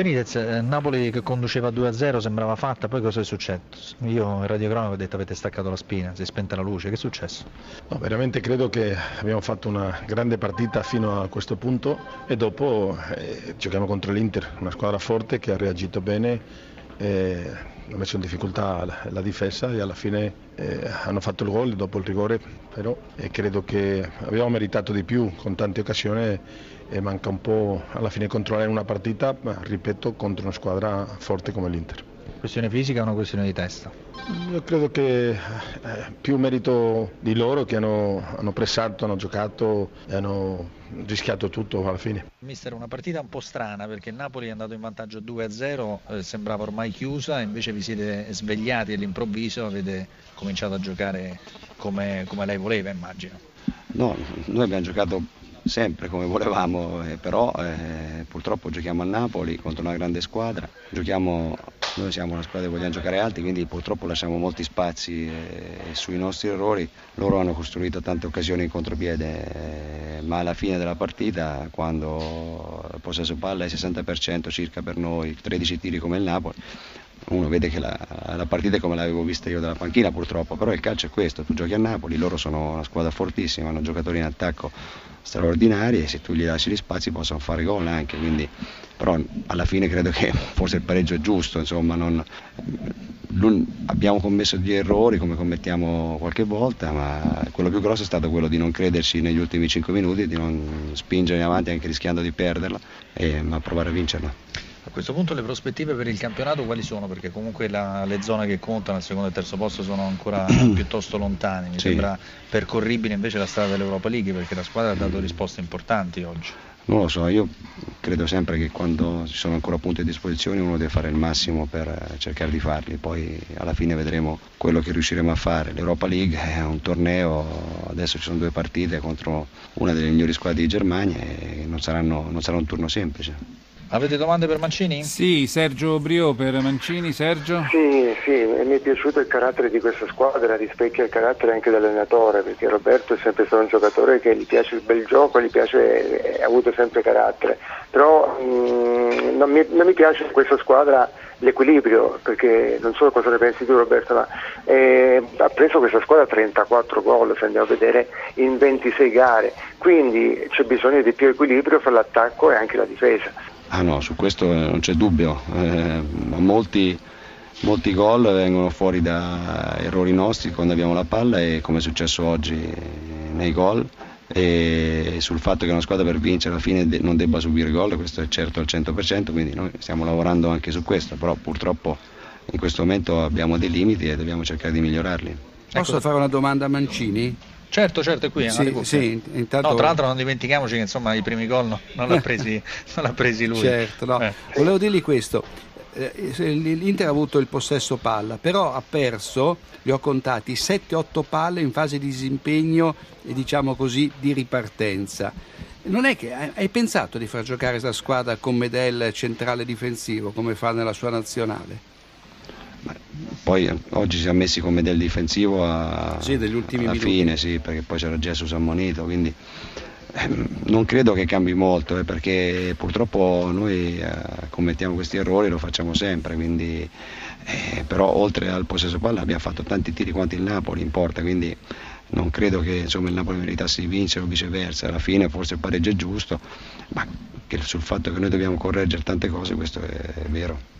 Benitez, eh, Napoli che conduceva 2-0 sembrava fatta, poi cosa è successo? Io in radiocronaco ho detto avete staccato la spina, si è spenta la luce, che è successo? No, veramente credo che abbiamo fatto una grande partita fino a questo punto e dopo eh, giochiamo contro l'Inter, una squadra forte che ha reagito bene, eh, ha messo in difficoltà la, la difesa e alla fine eh, hanno fatto il gol dopo il rigore, però credo che abbiamo meritato di più con tante occasioni e manca un po' alla fine controllare una partita, ma ripeto, contro una squadra forte come l'Inter. Questione fisica o una questione di testa? Io credo che eh, più merito di loro che hanno, hanno pressato, hanno giocato e hanno rischiato tutto alla fine. Mister, una partita un po' strana perché il Napoli è andato in vantaggio 2-0, eh, sembrava ormai chiusa, invece vi siete svegliati all'improvviso, avete cominciato a giocare come, come lei voleva, immagino. No, noi abbiamo giocato sempre come volevamo, eh, però eh, purtroppo giochiamo a Napoli contro una grande squadra, giochiamo, noi siamo una squadra che vogliamo giocare alti, quindi purtroppo lasciamo molti spazi eh, sui nostri errori, loro hanno costruito tante occasioni in contropiede, eh, ma alla fine della partita, quando il possesso palla è 60% circa per noi, 13 tiri come il Napoli, uno vede che la, la, partita è come l'avevo vista io dalla panchina purtroppo, però il calcio è questo, tu giochi a Napoli, loro sono una squadra fortissima, hanno giocatori in attacco straordinari e se tu gli lasci gli spazi possono fare gol anche, quindi, però alla fine credo che forse il pareggio è giusto, insomma, non, abbiamo commesso degli errori come commettiamo qualche volta, ma quello più grosso è stato quello di non crederci negli ultimi 5 minuti, di non spingere in avanti anche rischiando di perderla, e, ma provare a vincerla. A questo punto le prospettive per il campionato quali sono? Perché comunque la, le zone che contano al secondo e terzo posto sono ancora piuttosto lontane, mi sì. sembra percorribile invece la strada dell'Europa League perché la squadra ha dato risposte importanti oggi. Non lo so, io credo sempre che quando ci sono ancora punti a disposizione uno deve fare il massimo per eh, cercare di farli, poi alla fine vedremo quello che riusciremo a fare. L'Europa League è un torneo, adesso ci sono due partite contro una delle migliori squadre di Germania e non, saranno, non sarà un turno semplice. Avete domande per Mancini? Sì, Sergio Brio per Mancini. Sergio? Sì, sì, mi è piaciuto il carattere di questa squadra, rispecchia il carattere anche dell'allenatore, perché Roberto è sempre stato un giocatore che gli piace il bel gioco, gli piace, ha avuto sempre carattere. Però mh, mm, non, mi, non mi piace in questa squadra l'equilibrio, perché non so cosa ne pensi tu Roberto, ma eh, ha preso questa squadra 34 gol, se andiamo a vedere, in 26 gare, quindi c'è bisogno di più equilibrio fra l'attacco e anche la difesa. Ah no, su questo non c'è dubbio, eh, molti, molti gol vengono fuori da errori nostri quando abbiamo la palla e come è successo oggi nei gol e sul fatto che una squadra per vincere alla fine non debba subire gol, questo è certo al 100%, quindi noi stiamo lavorando anche su questo, però purtroppo in questo momento abbiamo dei limiti e dobbiamo cercare di migliorarli. Posso ecco. fare una domanda a Mancini? Certo, certo, è qui. Eh, sì, sì, intanto... no, tra l'altro non dimentichiamoci che insomma i primi gol no, non, l'ha presi, non l'ha presi lui. Certo, no. eh. Volevo dirgli questo. Eh, L'Inter ha avuto il possesso palla, però ha perso, li ho contati, 7-8 palle in fase di disimpegno e diciamo così di ripartenza. Non è che hai pensato di far giocare questa squadra con Medel centrale difensivo come fa nella sua nazionale? Poi oggi si è messi come del difensivo a, sì, alla fine, sì, perché poi c'era Jesus ammonito, quindi ehm, non credo che cambi molto eh, perché purtroppo noi eh, commettiamo questi errori lo facciamo sempre quindi, eh, però oltre al possesso palla abbiamo fatto tanti tiri quanto il Napoli in porta quindi non credo che insomma, il Napoli meritasse di vincere o viceversa. Alla fine forse il pareggio è giusto ma sul fatto che noi dobbiamo correggere tante cose questo è vero